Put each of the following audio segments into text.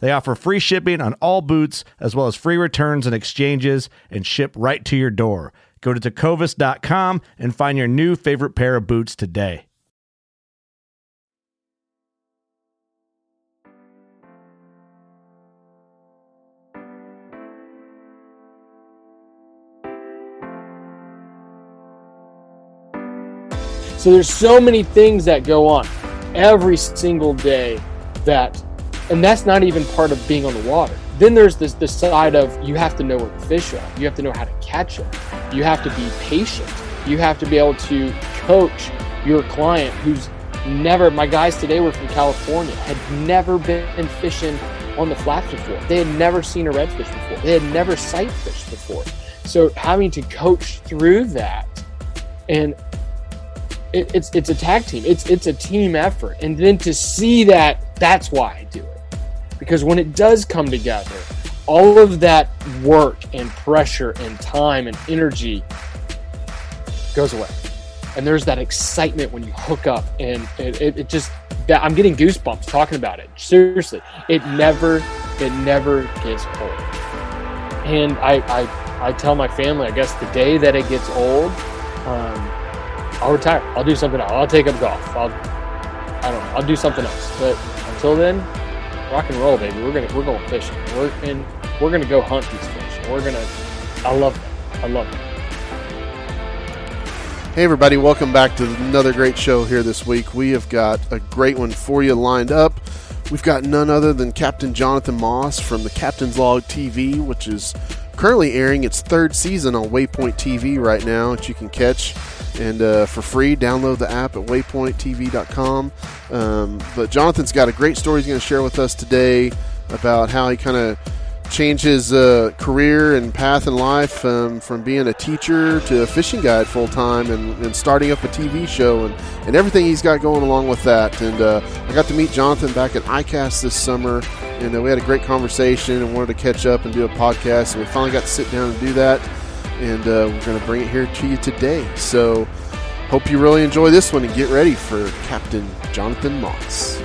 They offer free shipping on all boots, as well as free returns and exchanges, and ship right to your door. Go to tecovas.com and find your new favorite pair of boots today. So there's so many things that go on every single day that and that's not even part of being on the water. Then there's this this side of you have to know where the fish are. You have to know how to catch them. You have to be patient. You have to be able to coach your client who's never my guys today were from California, had never been fishing on the flats before. They had never seen a redfish before. They had never sight fished before. So having to coach through that and it, it's it's a tag team. It's it's a team effort. And then to see that that's why I do it because when it does come together, all of that work and pressure and time and energy goes away. And there's that excitement when you hook up, and it, it, it just, that, I'm getting goosebumps talking about it. Seriously, it never, it never gets old. And I, I, I tell my family, I guess the day that it gets old, um, I'll retire. I'll do something else. I'll take up golf. I'll, I don't know. I'll do something else. But until then, rock and roll, baby. We're gonna we're going fishing. We're and we're gonna go hunt these fish. We're gonna. I love them. I love them. Hey, everybody, welcome back to another great show here this week. We have got a great one for you lined up. We've got none other than Captain Jonathan Moss from the Captain's Log TV, which is currently airing its third season on Waypoint TV right now, that you can catch and uh, for free. Download the app at waypointtv.com. Um, but Jonathan's got a great story he's going to share with us today about how he kind of changed his uh, career and path in life um, from being a teacher to a fishing guide full time and, and, starting up a TV show and, and everything he's got going along with that. And uh, I got to meet Jonathan back at ICAST this summer, and uh, we had a great conversation and wanted to catch up and do a podcast. And we finally got to sit down and do that and uh, we're going to bring it here to you today. So, hope you really enjoy this one and get ready for Captain Jonathan Moss.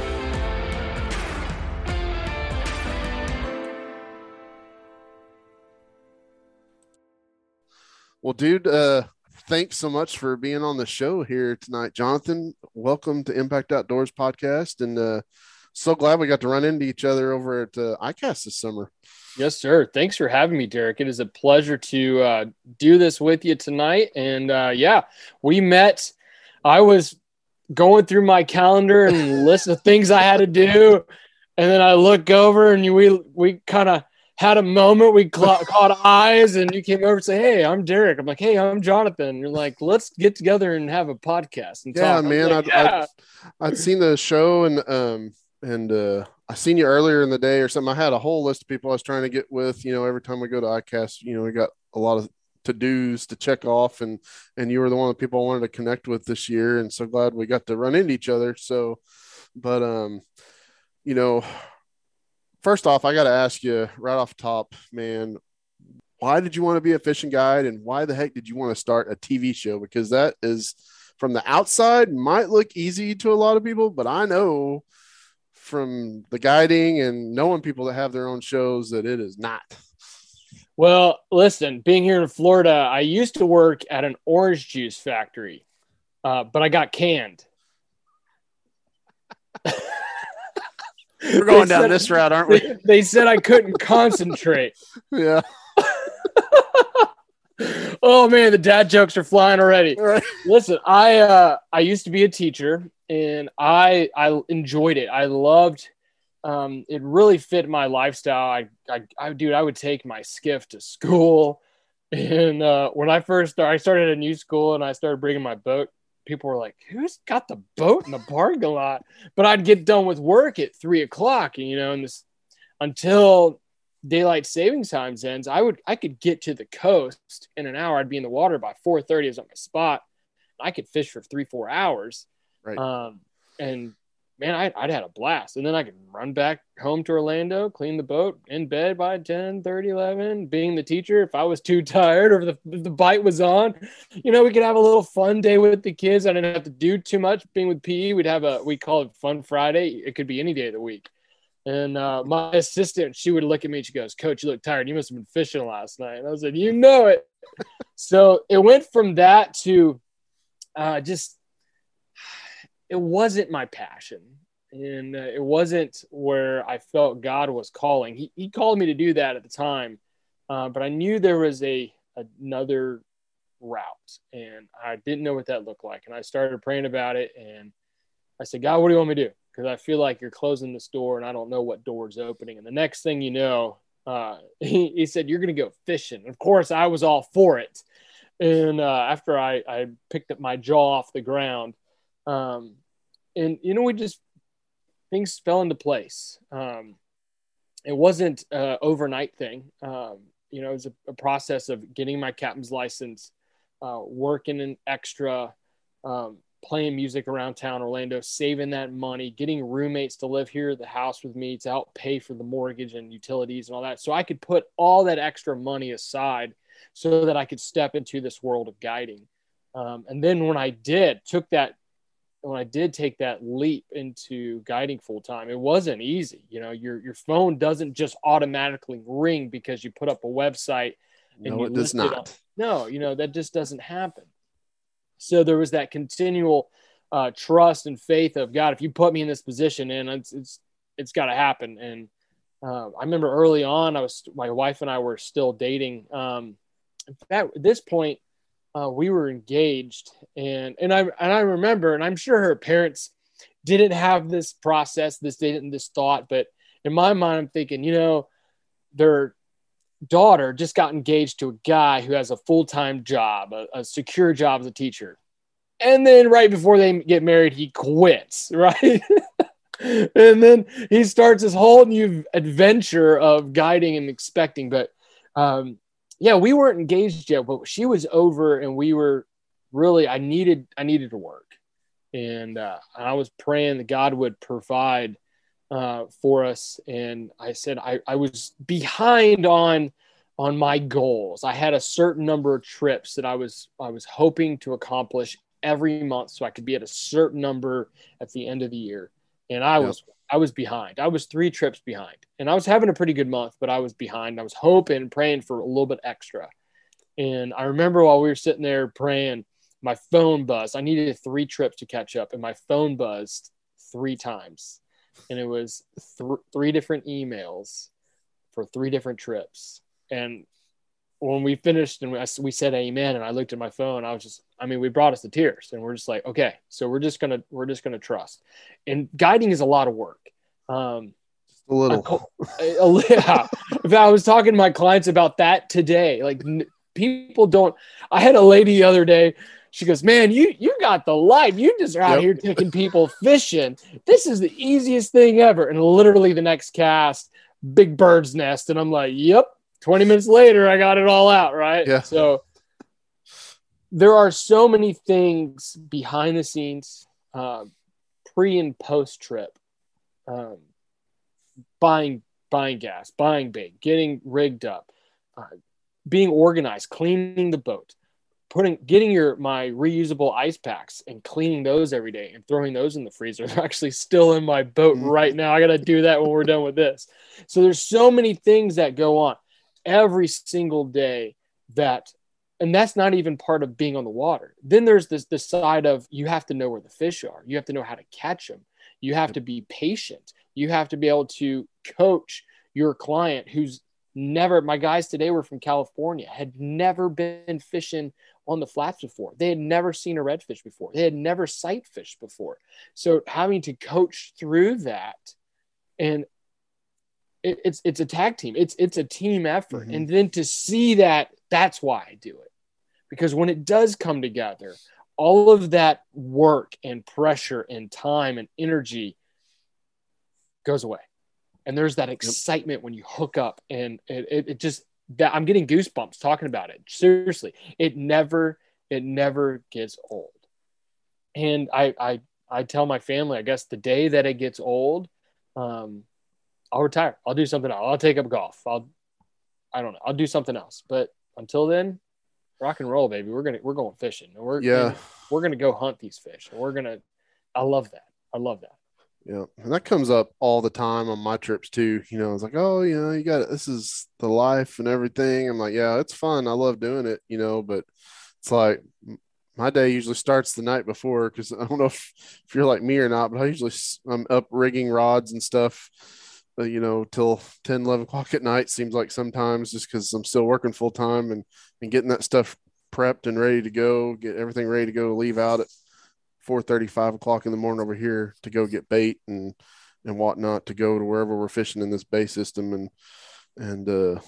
Well, dude, uh, thanks so much for being on the show here tonight, Jonathan. Welcome to Impact Outdoors podcast, and uh, so glad we got to run into each other over at uh, ICAST this summer. Yes, sir. Thanks for having me, Derek. It is a pleasure to uh, do this with you tonight. And uh, yeah, we met. I was going through my calendar and list of things I had to do, and then I look over and we we kind of had a moment. We caught eyes, and you came over and say, "Hey, I'm Derek." I'm like, "Hey, I'm Jonathan." You're like, "Let's get together and have a podcast." And yeah, talk. man, like, I'd, yeah. I'd, I'd seen the show and um and uh I seen you earlier in the day or something. I had a whole list of people I was trying to get with. You know, every time we go to ICAST, you know, we got a lot of to dos to check off, and and you were the one of the people I wanted to connect with this year, and so glad we got to run into each other. So, but um, you know, first off, I got to ask you right off top, man, why did you want to be a fishing guide and why the heck did you want to start a TV show? Because that is from the outside might look easy to a lot of people, but I know from the guiding and knowing people that have their own shows that it is not. Well, listen, being here in Florida, I used to work at an orange juice factory, uh, but I got canned. We're going down said, this route, aren't we? They, they said I couldn't concentrate. Yeah. Oh man, the dad jokes are flying already. Right. Listen, I uh, I used to be a teacher, and I I enjoyed it. I loved. Um, it really fit my lifestyle. I, I, I, dude, I would take my skiff to school, and uh, when I first started, I started a new school, and I started bringing my boat. People were like, "Who's got the boat in the parking lot?" But I'd get done with work at three o'clock, and you know, and this until daylight savings times ends, I would I could get to the coast in an hour. I'd be in the water by 4:30 is on my spot. I could fish for three four hours. Right. Um, and man, I, would had a blast. And then I could run back home to Orlando, clean the boat, in bed by 10, 30, 11. Being the teacher, if I was too tired or the, the bite was on, you know, we could have a little fun day with the kids. I didn't have to do too much. Being with PE, we'd have a, we call it Fun Friday. It could be any day of the week. And uh, my assistant, she would look at me and she goes, Coach, you look tired. You must have been fishing last night. And I said, You know it. so it went from that to uh, just, it wasn't my passion. And uh, it wasn't where I felt God was calling. He, he called me to do that at the time. Uh, but I knew there was a another route and I didn't know what that looked like. And I started praying about it. And I said, God, what do you want me to do? Because I feel like you're closing this door and I don't know what door is opening. And the next thing you know, uh, he, he, said, You're going to go fishing. Of course, I was all for it. And uh, after I, I picked up my jaw off the ground, um, and you know, we just things fell into place. Um, it wasn't an overnight thing. Um, you know, it was a, a, process of getting my captain's license, uh, working an extra, um, playing music around town, Orlando, saving that money, getting roommates to live here at the house with me to help pay for the mortgage and utilities and all that. So I could put all that extra money aside so that I could step into this world of guiding. Um, and then when I did, took that, when I did take that leap into guiding full time, it wasn't easy. You know, your your phone doesn't just automatically ring because you put up a website. And no, it does not. It no, you know that just doesn't happen. So there was that continual uh, trust and faith of God. If you put me in this position, and it's it's it's got to happen. And uh, I remember early on, I was my wife and I were still dating. Um, at this point, uh, we were engaged, and and I and I remember, and I'm sure her parents didn't have this process, this didn't this thought, but in my mind, I'm thinking, you know, they're daughter just got engaged to a guy who has a full time job, a, a, secure job as a teacher. And then right before they get married, he quits, right? and then he starts this whole new adventure of guiding and expecting. But um, yeah, we weren't engaged yet, but she was over and we were really, I needed, I needed to work. And uh, I was praying that God would provide uh, for us. And I said I, I was behind on on my goals. I had a certain number of trips that I was I was hoping to accomplish every month so I could be at a certain number at the end of the year. And I yep. was I was behind. I was three trips behind. And I was having a pretty good month, but I was behind. I was hoping, praying for a little bit extra. And I remember while we were sitting there praying, my phone buzzed. I needed three trips to catch up, and my phone buzzed three times and it was th- three different emails for three different trips. And when we finished and we, we said amen, and I looked at my phone, I was just, I mean, we brought us to tears, and we're just like, okay, so we're just gonna, we're just gonna trust. And guiding is a lot of work. Um, just a little. A, a, yeah. I was talking to my clients about that today. Like n- people don't. I had a lady the other day she goes, "Man, you you got the life. You just are out yep. here taking people fishing. This is the easiest thing ever." And literally the next cast, big bird's nest, and I'm like, "Yep." 20 minutes later, I got it all out, right? Yeah. So there are so many things behind the scenes, uh, pre and post trip, um, buying buying gas, buying bait, getting rigged up, uh, being organized, cleaning the boat, putting getting your my reusable ice packs and cleaning those every day and throwing those in the freezer. They're actually still in my boat Mm-hmm. right now. I got to do that when we're done with this. So there's so many things that go on every single day that and that's not even part of being on the water. Then there's this the side of you have to know where the fish are. You have to know how to catch them. You have to be patient. You have to be able to coach your client who's never my guys today were from California, had never been fishing on the flats before. They had never seen a redfish before. They had never sight fished before. So having to coach through that and it, it's it's a tag team. It's it's a team effort. Mhm. And then to see that, that's why I do it. Because when it does come together, all of that work and pressure and time and energy goes away. And there's that excitement when you hook up and it, it, it just that I'm getting goosebumps talking about it. Seriously. It never, it never gets old. And I I I tell my family, I guess the day that it gets old, um, I'll retire. I'll do something else. I'll take up golf. I'll I don't know. I'll do something else. But until then, rock and roll, baby. We're gonna we're going fishing. We're Yeah. we're gonna go hunt these fish. We're gonna I love that. I love that. Yeah, and that comes up all the time on my trips too. You know, it's like, oh, you know, you got it. This is the life and everything. I'm like, yeah, it's fun. I love doing it. You know, but it's like my day usually starts the night before because I don't know if, if you're like me or not, but I usually I'm up rigging rods and stuff. uh, you know, till 10, 11 o'clock at night seems like sometimes just because I'm still working full time and and getting that stuff prepped and ready to go, get everything ready to go, leave out at four thirty, five o'clock in the morning over here to go get bait and and whatnot to go to wherever we're fishing in this bay system. And and uh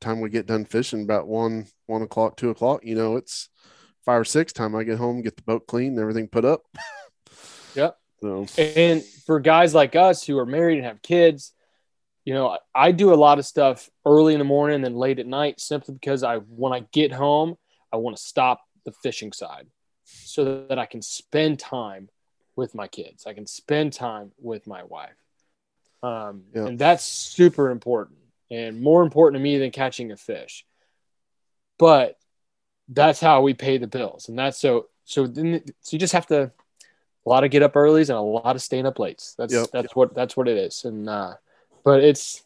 time we get done fishing about one one o'clock two o'clock you know it's five or six time i get home get the boat clean everything put up. Yep. so. And for guys like us who are married and have kids, you know, I do a lot of stuff early in the morning and then late at night simply because I when I get home, I want to stop the fishing side so that I can spend time with my kids. I can spend time with my wife. Um, Yeah. and that's super important and more important to me than catching a fish. But that's how we pay the bills. And that's so so then so you just have to a lot of get up earlys and a lot of staying up late. That's Yep. that's what that's what it is. And uh, but it's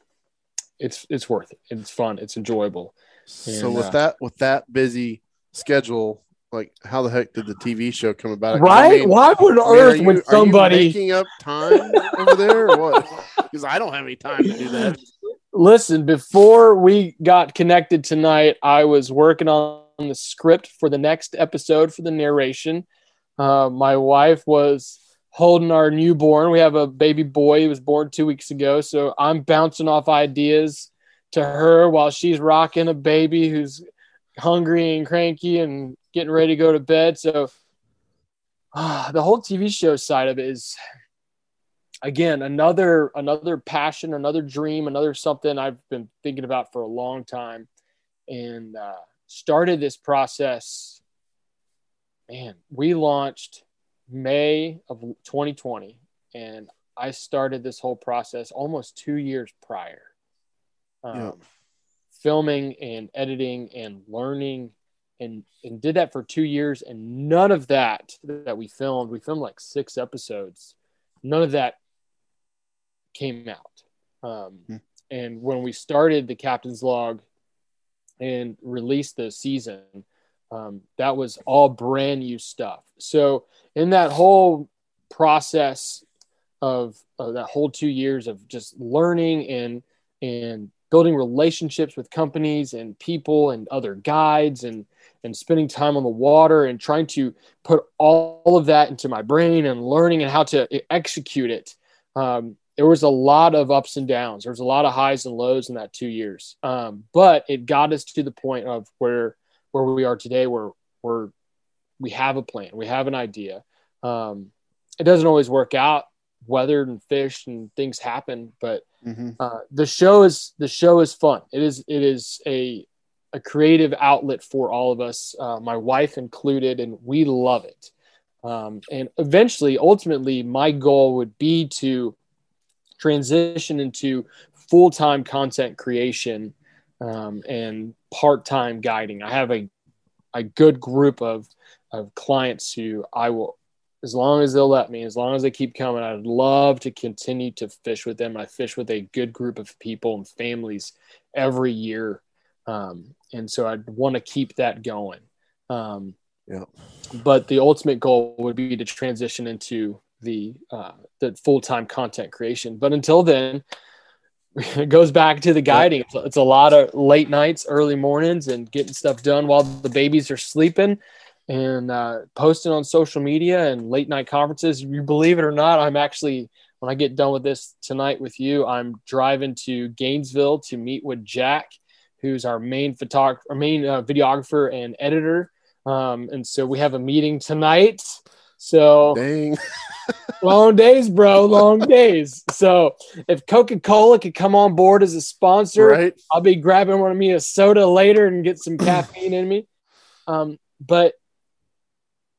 it's it's worth it. It's fun. It's enjoyable. so with uh, that with that busy schedule like how the heck did the tv show come about 'Cause I Right? mean- Why would I mean, are Earth you- when are you somebody making up time over there or what because i don't have any time to do that listen? Before we got connected tonight, I was working on the script for the next episode for the narration. Uh, my wife was holding our newborn. We have a baby boy. He was born two weeks ago, so I'm bouncing off ideas to her while she's rocking a baby who's hungry and cranky and getting ready to go to bed. So ah, the whole TV show side of it is again another another passion, another dream, another something I've been thinking about for a long time, and uh, started this process. Man, we launched May of 2020, and I started this whole process almost two years prior. Um, Yeah. Filming and editing and learning, and and did that for two years, and none of that that we filmed, we filmed like six episodes. None of that came out. Um, Hmm. And when we started the captain's log and released the season, um, that was all brand new stuff. So in that whole process of, of that whole two years of just learning and and building relationships with companies and people and other guides and and spending time on the water and trying to put all of that into my brain and learning and how to execute it. Um, there was a lot of ups and downs. There was a lot of highs and lows in that two years. Um, but it got us to the point of where where we are today where where we have a plan we have an idea. Um, it doesn't always work out weather and fish and things happen but Mhm. uh, the show is the show is fun it is it is a a creative outlet for all of us uh, my wife included and we love it um, and eventually ultimately my goal would be to transition into full-time content creation um, and part time guiding. I have a a good group of of clients who I will, as long as they'll let me, as long as they keep coming, I'd love to continue to fish with them. I fish with a good group of people and families every year, um, and so I'd want to keep that going. Um, Yeah. But the ultimate goal would be to transition into the uh, the full time content creation. But until then, it goes back to the guiding. It's, it's a lot of late nights, early mornings, and getting stuff done while the babies are sleeping, and uh, posting on social media and late night conferences. You believe it or not, I'm actually when I get done with this tonight with you, I'm driving to Gainesville to meet with Jack, who's our main photographer, our main uh, videographer and editor. Um, and so we have a meeting tonight. So Dang. long days, bro, long days. So if Coca Cola could come on board as a sponsor, Right? I'll be grabbing one of me a soda later and get some caffeine in me. Um, but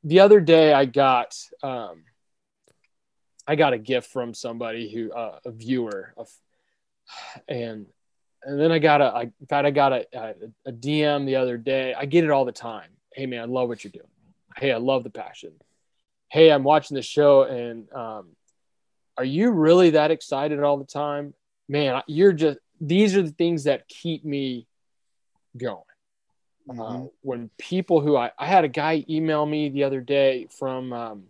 the other day I got um, I got a gift from somebody who uh, a viewer of, and and then I got a I, in fact I got a, a a DM the other day. I get it all the time. Hey man, I love what you're doing. Hey, I love the passion. Hey, I'm watching the show and um, are you really that excited all the time? Man, you're just these are the things that keep me going. Uh, Mhm. when people who I, I had a guy email me the other day from um,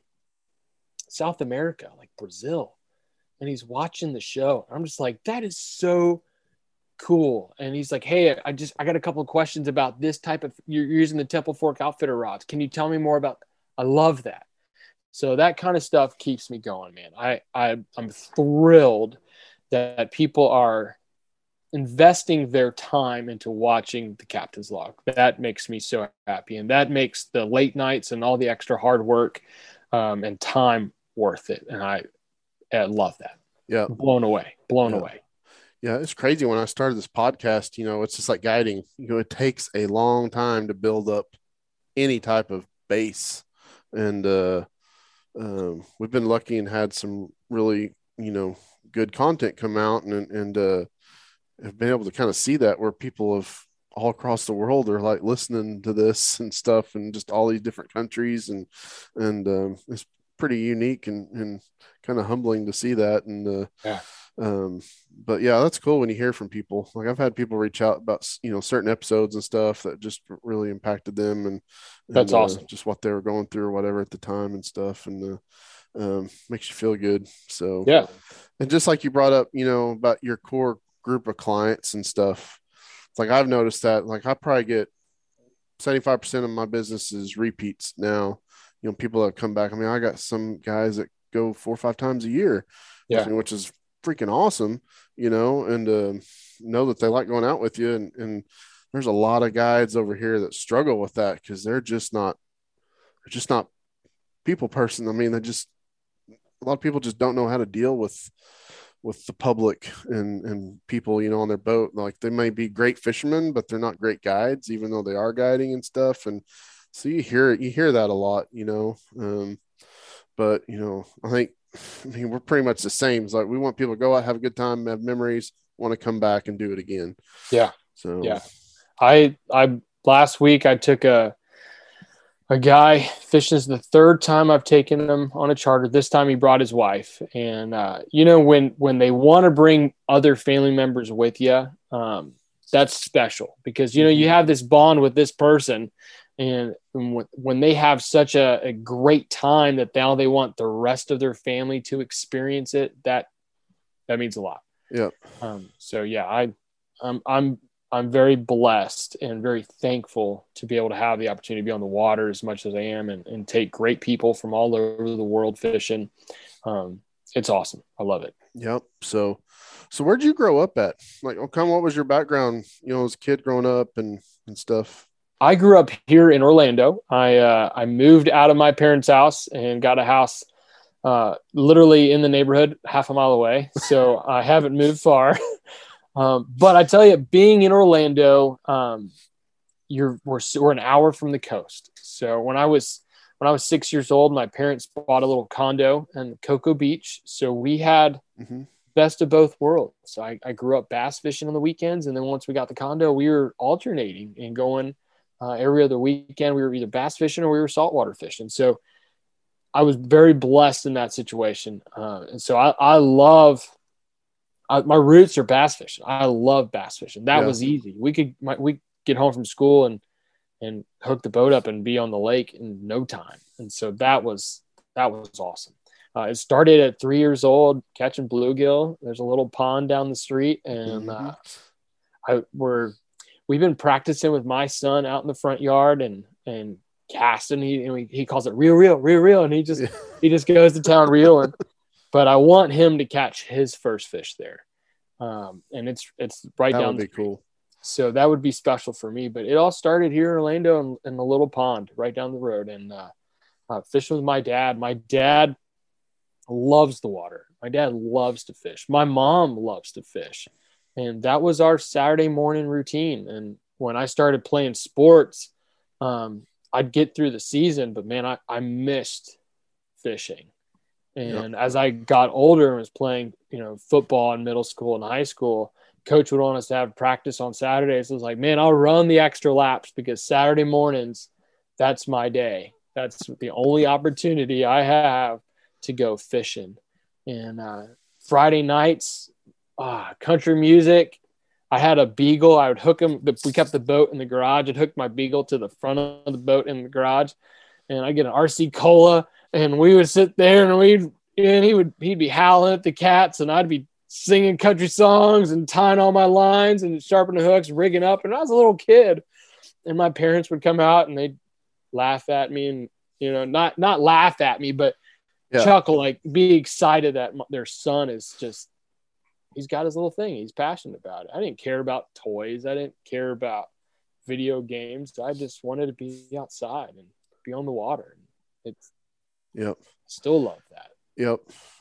South America, like Brazil, and he's watching the show. I'm just like, that is so cool. And he's like, hey, I just I got a couple of questions about this type of you're using the Temple Fork outfitter rods. Can you tell me more about? I love that. So that kind of stuff keeps me going, man. I, I I'm thrilled that people are investing their time into watching the captain's log. That makes me so happy, and that makes the late nights and all the extra hard work um, and time worth it. And I, I love that. Yeah. Blown away, blown Yeah. away. Yeah, it's crazy. When I started this podcast, you know, it's just like guiding. You know, it takes a long time to build up any type of base, and uh, um, we've been lucky and had some really, you know, good content come out, and and uh, have been able to kind of see that where people have all across the world are like listening to this and stuff, and just all these different countries, and and um, it's pretty unique and and kind of humbling to see that, and uh, Yeah. um but yeah that's cool when you hear from people like i've had people reach out about you know certain episodes and stuff that just really impacted them and, and, That's uh, awesome. just what they were going through or whatever at the time and stuff and uh, um makes you feel good so Yeah. and just like you brought up you know about your core group of clients and stuff. It's like i've noticed that like i probably get 75% of my business is repeats now. You know people that come back i mean i got some guys that go four or five times a year Yeah. which is freaking awesome you know and uh, know that they like going out with you. And, and there's a lot of guides over here that struggle with that because they're just not they're just not people person. I mean they just a lot of people just don't know how to deal with with the public and and people you know on their boat like they may be great fishermen but they're not great guides even though they are guiding and stuff and so you hear you hear that a lot you know um but you know i think i mean we're pretty much the same it's like we want people to go out have a good time have memories want to come back and do it again Yeah. so Yeah. I I last week I took a a guy fishing is the third time I've taken him on a charter. This time he brought his wife, and uh, you know when when they want to bring other family members with you, um, that's special because you know you have this bond with this person, and when, when they have such a, a great time that now they want the rest of their family to experience it, that that means a lot. yeah Um, so yeah, I, I'm, I'm, I'm very blessed and very thankful to be able to have the opportunity to be on the water as much as I am and, and take great people from all over the world fishing. Um, it's awesome. I love it. Yep. So, so where'd you grow up at? Like, come, what was your background? You know, as a kid growing up and and stuff. I grew up here in Orlando. I, uh, I moved out of my parents' house and got a house, uh, literally in the neighborhood, half a mile away. So I haven't moved far. Um, but I tell you, being in Orlando, um, you're we're, we're an hour from the coast. So when I was when I was six years old, my parents bought a little condo in Cocoa Beach. So we had Mhm. best of both worlds. So I, I grew up bass fishing on the weekends, and then once we got the condo, we were alternating and going uh, every other weekend. We were either bass fishing or we were saltwater fishing. So I was very blessed in that situation, uh, and so I, I love. I, my roots are bass fishing. I love bass fishing. That Yeah. was easy. We could my, we get home from school and and hook the boat up and be on the lake in no time. And so that was that was awesome. Uh, it started at three years old catching bluegill. There's a little pond down the street, and Mhm. uh, I we're we've been practicing with my son out in the front yard and and casting. He and we, he calls it reel, reel, reel, reel, and he just he just goes to town reeling. But I want him to catch his first fish there, um, and it's it's right that down would the be cool. so that would be special for me. But it all started here in Orlando in, in the little pond right down the road, and uh, uh, fishing with my dad. My dad loves the water. My dad loves to fish. My mom loves to fish, and that was our Saturday morning routine. And when I started playing sports, um, I'd get through the season, but man, I, I missed fishing. And as I got older and was playing, you know, football in middle school and high school, coach would want us to have practice on Saturdays. I was like, man, I'll run the extra laps because Saturday mornings, that's my day. That's the only opportunity I have to go fishing. And uh, Friday nights, ah, country music. I had a beagle. I would hook him. We kept the boat in the garage. I'd hook my beagle to the front of the boat in the garage, and I get an RC cola, and we would sit there and we'd and he would he'd be howling at the cats, and I'd be singing country songs and tying all my lines and sharpening hooks, rigging up. And I was a little kid, and my parents would come out and they'd laugh at me and you know not not laugh at me, but Yeah. chuckle like be excited that their son is just he's got his little thing. He's passionate about it. I didn't care about toys. I didn't care about video games. I just wanted to be outside and be on the water. It's Yep. still love that. Yep.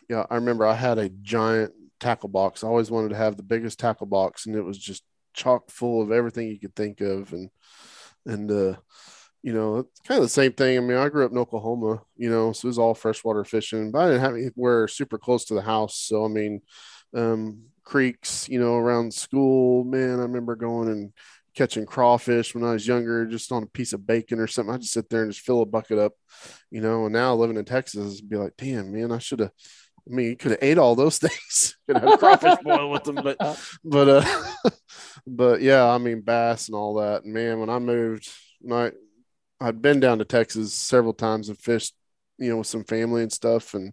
Yeah. I remember I had a giant tackle box. I always wanted to have the biggest tackle box, and it was just chock full of everything you could think of. And, and, uh, you know, it's kind of the same thing. I mean, I grew up in Oklahoma, you know, so it was all freshwater fishing, but I didn't have anywhere super close to the house. So, I mean, um, creeks, you know, around school, man, I remember going and catching crawfish when I was younger, just on a piece of bacon or something. I just sit there and just fill a bucket up, you know. And now living in Texas, be like, damn, man, I should have. I mean, you could have ate all those things. could have crawfish boil with them, but but uh, but yeah, I mean bass and all that. And man, when I moved, when I I'd been down to Texas several times and fished, you know, with some family and stuff, and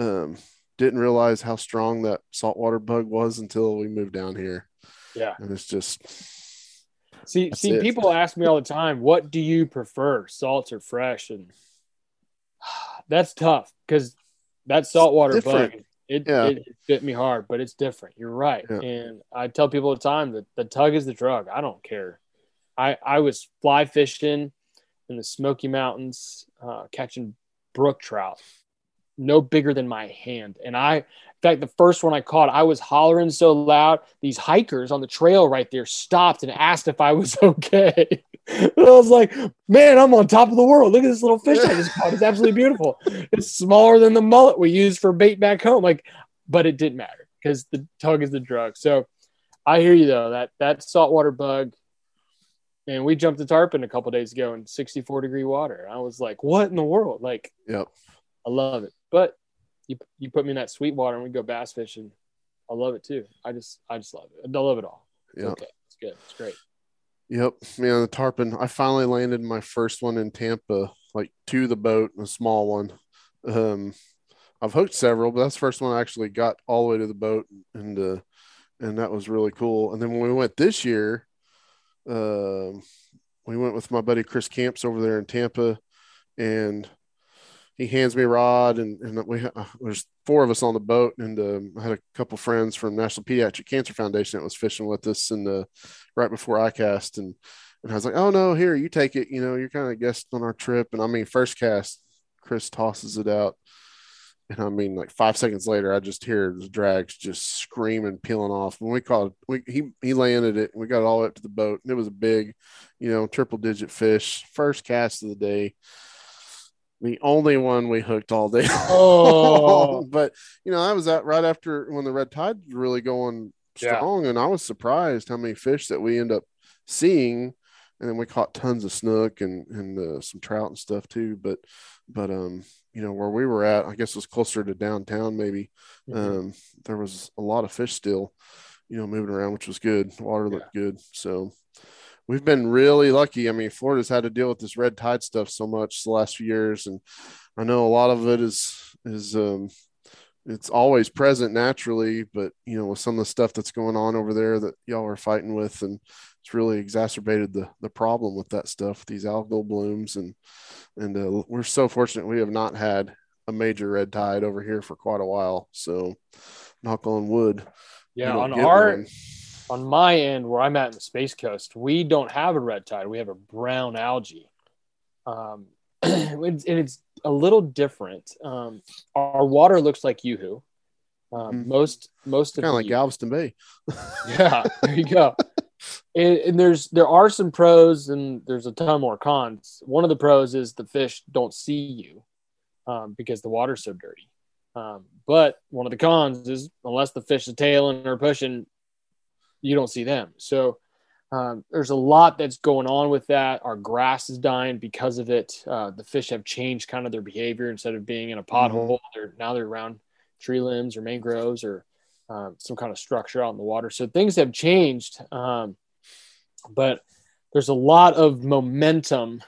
um, didn't realize how strong that saltwater bug was until we moved down here. Yeah. And it's just See, That's see, it. people ask me all the time, what do you prefer, salts or fresh? And that's tough because that saltwater bug, it, Yeah. it bit me hard, but it's different. You're right. Yeah. And I tell people all the time that the tug is the drug. I don't care. I, I was fly fishing in the Smoky Mountains, uh, catching brook trout, no bigger than my hand. And I, fact, the first one I caught, I was hollering so loud. These hikers on the trail right there stopped and asked if I was okay. I was like, man, I'm on top of the world. Look at this little fish I just caught. It's absolutely beautiful. It's smaller than the mullet we use for bait back home. Like, but it didn't matter because the tug is the drug. So I hear you though, that that saltwater bug. And we jumped the tarpon a couple days ago in 64 degree water. I was like, what in the world? Like, yep. I love it. But you you put me in that sweet water and we go bass fishing. I love it too. I just I just love it. I love it all. It's Yep. okay. It's good. It's great. Yep, man, the tarpon. I finally landed my first one in Tampa, like to the boat, a small one. Um, I've hooked several, but that's the first one I actually got all the way to the boat, and uh, and that was really cool. And then when we went this year, um, we went with my buddy Chris Camps over there in Tampa, and he hands me a rod, and and we uh, there's four of us on the boat, and um, I had a couple friends from National Pediatric Cancer Foundation that was fishing with us, and right before I cast, and and I was like, oh no, here you take it, you know, you're kind of guest on our trip, and I mean first cast, Chris tosses it out, and I mean like five seconds later, I just hear the drags just screaming, peeling off. When we called, we he he landed it, and we got it all up to the boat, and it was a big, you know, triple digit fish, first cast of the day. The only one we hooked all day. Oh. but you know, I was at right after when the red tide was really going Yeah. strong, and I was surprised how many fish that we end up seeing. And then we caught tons of snook and and uh, some trout and stuff too. But but um, you know, where we were at, I guess it was closer to downtown. Maybe Mhm. um, there was a lot of fish still, you know, moving around, which was good. The water looked good, so we've been really lucky. I mean, Florida's had to deal with this red tide stuff so much the last few years, and I know a lot of it is is um, it's always present naturally, but you know, with some of the stuff that's going on over there that y'all are fighting with, and it's really exacerbated the the problem with that stuff, these algal blooms, and and uh, we're so fortunate we have not had a major red tide over here for quite a while. So, knock on wood. Yeah, on our one. On my end where I'm at in the Space Coast, we don't have a red tide. We have a brown algae. Um, and it's a little different. Um, our water looks like Yoo-hoo. Um, Mhm. Most most of kind of like Galveston Bay. yeah, there you go. And, and there's there are some pros and there's a ton more cons. One of the pros is the fish don't see you um, because the water's so dirty. Um, but one of the cons is unless the fish is tailing or pushing, you don't see them. So um, there's a lot that's going on with that. Our grass is dying because of it. Uh, the fish have changed kind of their behavior instead of being in a pothole. They're now they're around tree limbs or mangroves or um, some kind of structure out in the water. So things have changed, um, but there's a lot of momentum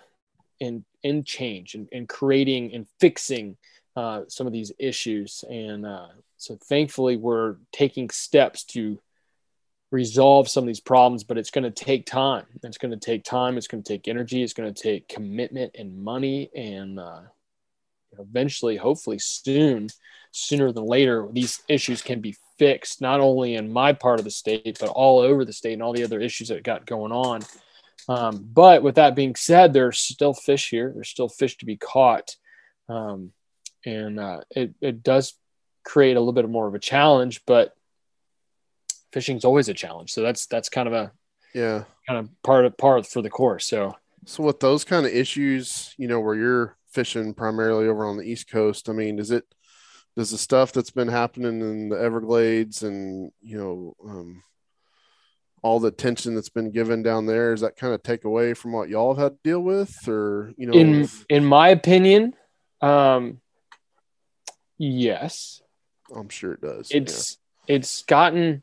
in in change and, and creating and fixing uh, some of these issues. And uh, so thankfully, we're taking steps to resolve some of these problems, but it's going to take time. It's going to take time. It's going to take energy. It's going to take commitment and money. And uh, eventually, hopefully, soon, sooner than later, these issues can be fixed, not only in my part of the state, but all over the state and all the other issues that got going on. Um, but with that being said, there's still fish here. There's still fish to be caught. Um, and uh, it, it does create a little bit more of a challenge, but fishing's always a challenge. So that's, that's kind of a, Yeah. kind of part of part for the course. So So with those kind of issues, you know, where you're fishing primarily over on the East Coast, I mean, is it does the stuff that's been happening in the Everglades and you know um, all the attention that's been given down there is that kind of take away from what y'all have had to deal with, or you know, in with- in my opinion, um, yes, I'm sure it does. it's it's gotten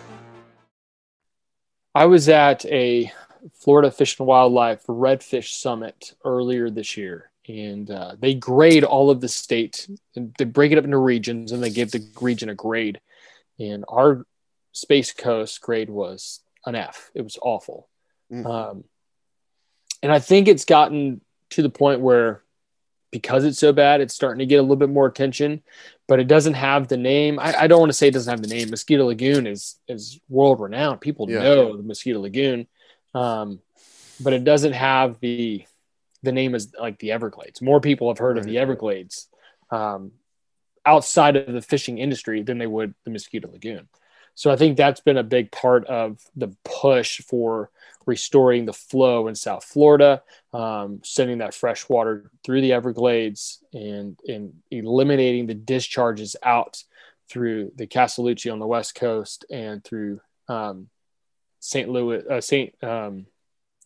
I was at a Florida Fish and Wildlife Redfish Summit earlier this year, and uh, they grade all of the state. And they break it up into regions, and they give the region a grade. And our Space Coast grade was an F. It was awful. Mm. Um, and I think it's gotten to the point where, because it's so bad, it's starting to get a little bit more attention. But it doesn't have the name. I, I don't want to say it doesn't have the name. Mosquito Lagoon is is world renowned. People Yeah. know the Mosquito Lagoon, um, but it doesn't have the the name as like the Everglades. More people have heard of the Everglades um, outside of the fishing industry than they would the Mosquito Lagoon. So I think that's been a big part of the push for restoring the flow in South Florida, um, sending that fresh water through the Everglades, and and eliminating the discharges out through the Caloosahatchee on the west coast and through um, St. Louis, uh, St. Um,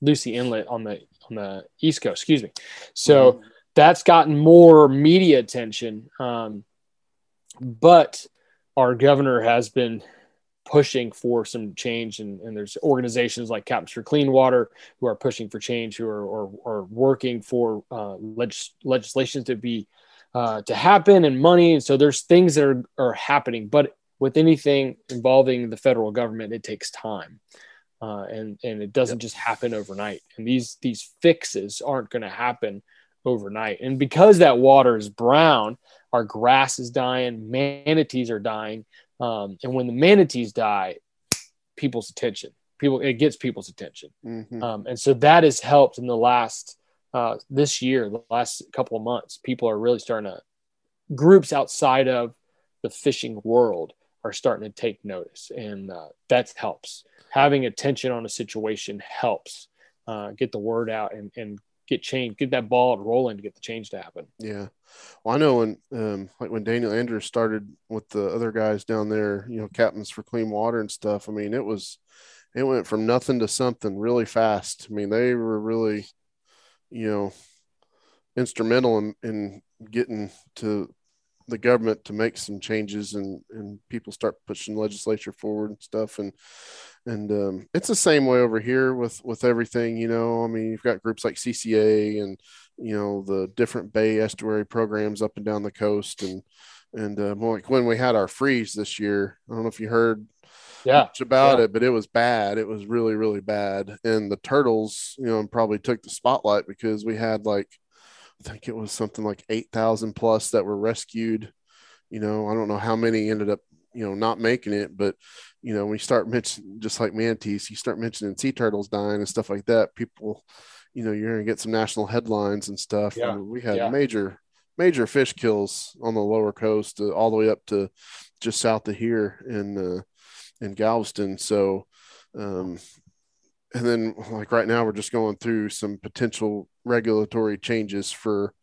Lucie Inlet on the on the east coast. Excuse me. So that's gotten more media attention, um, but our governor has been pushing for some change and, and there's organizations like captains for clean water who are pushing for change who are, or, or working for uh, legis- legislation to be uh, to happen and money and so there's things that are, are happening but with anything involving the federal government it takes time uh, and and it doesn't just happen overnight and these these fixes aren't going to happen overnight. And because that water is brown, our grass is dying, manatees are dying. Um, and when the manatees die, people's attention, people, it gets people's attention. Mhm. Um, and so that has helped in the last, uh, this year, the last couple of months, people are really starting to, groups outside of the fishing world are starting to take notice. And uh, that helps. Having attention on a situation helps uh, get the word out and, and get change, get that ball rolling to get the change to happen. Yeah. Well, I know when, um, like when Daniel Andrews started with the other guys down there, you know, captains for clean water and stuff. I mean, it was, it went from nothing to something really fast. I mean, they were really, you know, instrumental in, in getting to the government to make some changes and, and people start pushing legislature forward and stuff. And, and um, it's the same way over here with, with everything, you know, I mean, you've got groups like CCA and, you know, the different Bay estuary programs up and down the coast. And, and uh, like when we had our freeze this year, I don't know if you heard Yeah. much about yeah. it, but it was bad. It was really, really bad. And the turtles, you know, probably took the spotlight because we had like, I think it was something like 8,000 plus that were rescued. You know, I don't know how many ended up, you know, not making it, but, you know, when you start mentioning just like manatees, you start mentioning sea turtles dying and stuff like that, people, you know, you're going to get some national headlines and stuff. Yeah. We had Yeah. major, major fish kills on the lower coast, uh, all the way up to just south of here in, uh, in Galveston. So, um, and then like right now, we're just going through some potential regulatory changes for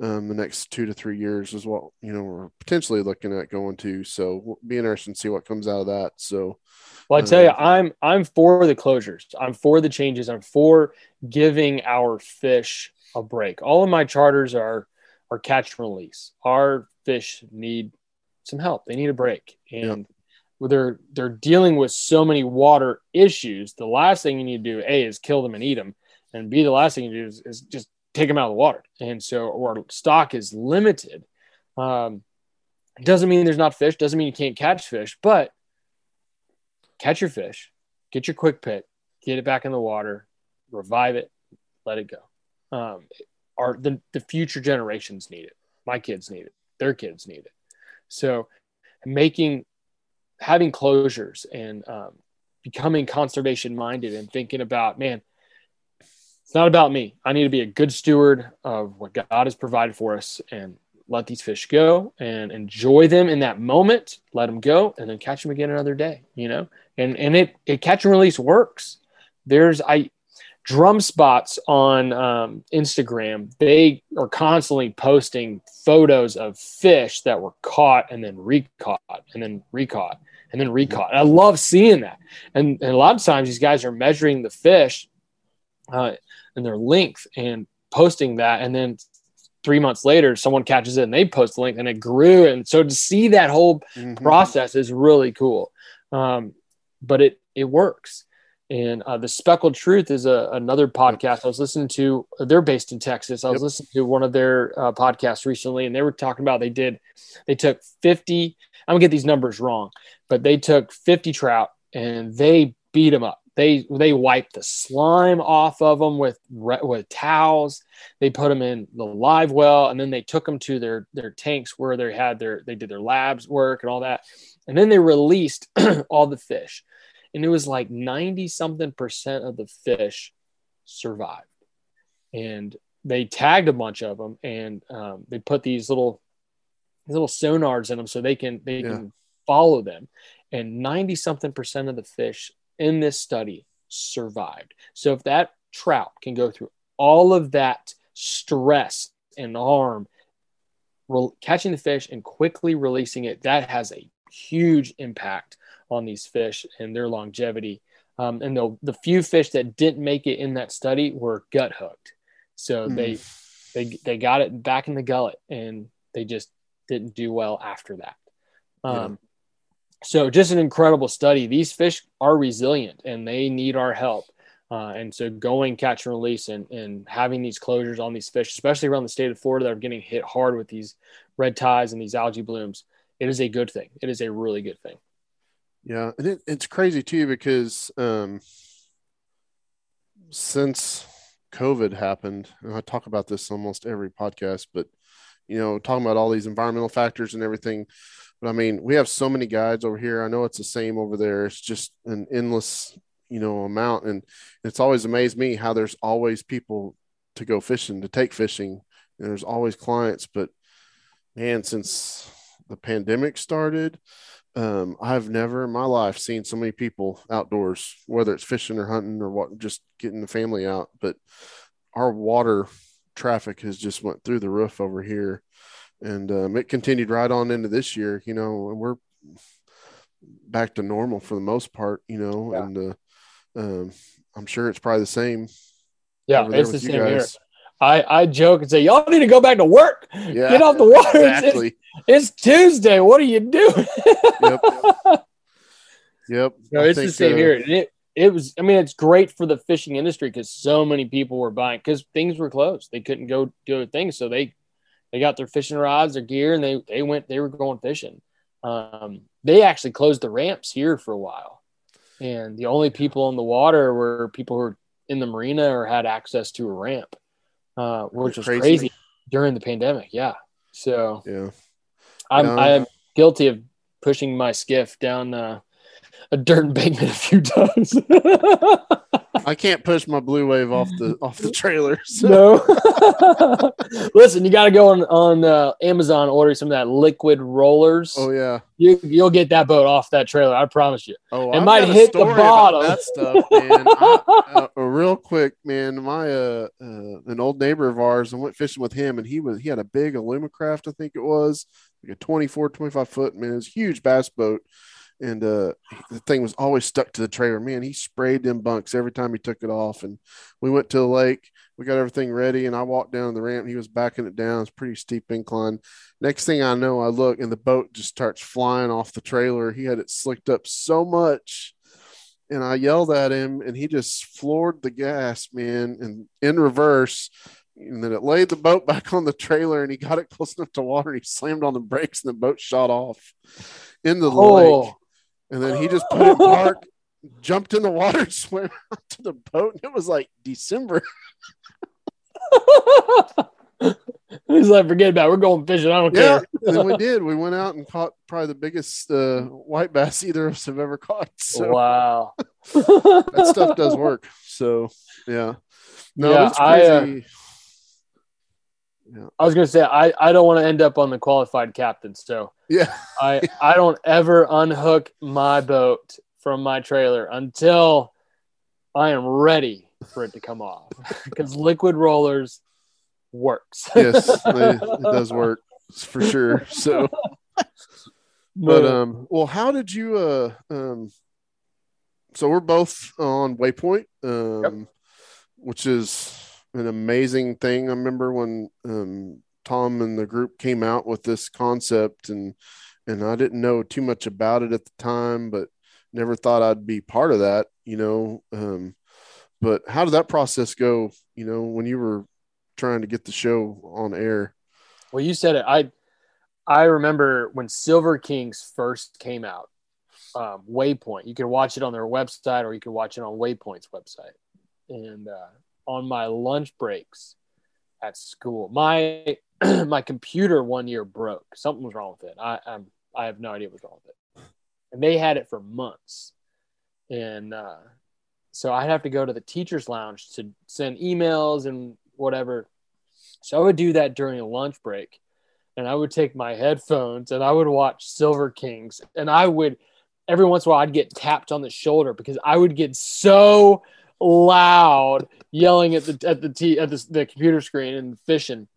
um, the next two to three years is what you know we're potentially looking at going to. So we'll be interested to see what comes out of that. So Well, I tell you, Um, I'm I'm for the closures. I'm for the changes. I'm for giving our fish a break. All of my charters are are catch and release. Our fish need some help. They need a break, and they're they're dealing with so many water issues. The last thing you need to do, a, is kill them and eat them, and b, the last thing you do is, is just take them out of the water. And so our stock is limited. Um, doesn't mean there's not fish. Doesn't mean you can't catch fish, but catch your fish, get your quick pit, get it back in the water, revive it, let it go. Um, our the, the future generations need it. My kids need it. Their kids need it. So making having closures and um, becoming conservation minded and thinking about man it's not about me. I need to be a good steward of what god has provided for us and let these fish go and enjoy them in that moment let them go and then catch them again another day you know? And and it it catch and release works. There's i drum spots on um, instagram they are constantly posting photos of fish that were caught and then recaught and then recaught and then recaught. And i love seeing that. And, and a lot of times these guys are measuring the fish uh, and their length and posting that and then three months later someone catches it and they post the link and it grew and so to see that whole mhm. process is really cool. Um, but it it works. And uh, the Speckled Truth is a, another podcast I was listening to. They're based in Texas. I was Yep. listening to one of their uh, podcasts recently, and they were talking about they did they took fifty. I'm gonna get these numbers wrong, but they took fifty trout and they beat them up. They they wiped the slime off of them with with towels. They put them in the live well, and then they took them to their their tanks where they had their they did their labs work and all that, and then they released all the fish, and it was like ninety something percent of the fish survived, and they tagged a bunch of them, and um, they put these little these little sonars in them so they can they Yeah. can follow them, and ninety something percent of the fish in this study survived. So if that trout can go through all of that stress and harm, re- catching the fish and quickly releasing it, that has a huge impact on these fish and their longevity. Um, and the, the few fish that didn't make it in that study were gut hooked. So Mm. they, they, they got it back in the gullet and they just didn't do well after that. Yeah. So just an incredible study. These fish are resilient and they need our help. Uh, and so going catch and release and, and having these closures on these fish, especially around the state of Florida that are getting hit hard with these red tides and these algae blooms, it is a good thing. It is a really good thing. Yeah, and it, it's crazy too because um, since COVID happened, I talk about this almost every podcast, but you know, talking about all these environmental factors and everything. But I mean, we have so many guides over here. I know it's the same over there. It's just an endless, you know, amount. And it's always amazed me how there's always people to go fishing, to take fishing. And there's always clients. But man, since the pandemic started, um, I've never in my life seen so many people outdoors, whether it's fishing or hunting or what, just getting the family out. But our water traffic has just went through the roof over here, and um, it continued right on into this year. You know, and we're back to normal for the most part. You know, Yeah. and uh, um, I'm sure it's probably the same. Yeah, it's the same here. I, I joke and say, y'all need to go back to work. Yeah, Get off the water. It's- exactly. It's, Tuesday. What are you doing? Yep. Yep. No, I it's the same uh, here. And it it was. I mean, it's great for the fishing industry because so many people were buying because things were closed. They couldn't go do other things, so they they got their fishing rods, their gear, and they they went. They were going fishing. Um, they actually closed the ramps here for a while, and the only people on the water were people who were in the marina or had access to a ramp, uh, which was Crazy. crazy. during the pandemic. Yeah, so Yeah. I'm Yeah. I'm guilty of pushing my skiff down uh, a dirt embankment a few times. I can't push my blue wave off the off the trailer. So. no. Listen, you got to go on on uh, Amazon order some of that liquid rollers. Oh yeah. You you'll get that boat off that trailer. I promise you. Oh, It I've might hit the bottom. That stuff, man. I, uh, real quick, man. My uh, uh, an old neighbor of ours. I went fishing with him, and he was he had a big Alumacraft, I think it was, like a 24, 25 foot. Man, it was huge bass boat, and uh, the thing was always stuck to the trailer. Man, he sprayed them bunks every time he took it off. And we went to the lake. We got everything ready, and I walked down the ramp. He was backing it down. It's pretty steep incline. Next thing I know, I look and the boat just starts flying off the trailer. He had it slicked up so much. And I yelled at him and he just floored the gas, man, and in reverse. And then it laid the boat back on the trailer and he got it close enough to water and he slammed on the brakes and the boat shot off in the lake. And then he just put it in park, jumped in the water, swam out to the boat. And it was like December. he's like, forget about. it. We're going fishing. I don't Yeah. care. And then we did. We went out and caught probably the biggest uh, white bass either of us have ever caught. So Wow. that stuff does work. So yeah. No, Yeah, it's I, uh, crazy. I was gonna say I, I don't want to end up on the qualified captain, so yeah. I I don't ever unhook my boat from my trailer until I am ready for it to come off because liquid rollers works. Yes, they, it does work for sure. So, but um, well, how did you uh um? So we're both on Waypoint, um, which is an amazing thing. I remember when um Tom and the group came out with this concept, and and I didn't know too much about it at the time, but never thought I'd be part of that. You know, um, but how did that process go? You know, when you were trying to get the show on air. Well, you said it. I I remember when Silver Kings first came out. Um, Waypoint. You could watch it on their website, or you could watch it on Waypoint's website. And uh, on my lunch breaks at school, my my computer one year broke. Something was wrong with it. I I'm, I have no idea what's wrong with it. And they had it for months, and uh, so I'd have to go to the teachers' lounge to send emails and whatever. So I would do that during a lunch break. And I would take my headphones and I would watch Silver Kings. And I would, every once in a while, I'd get tapped on the shoulder because I would get so loud yelling at the at the t at the, the computer screen and fishing.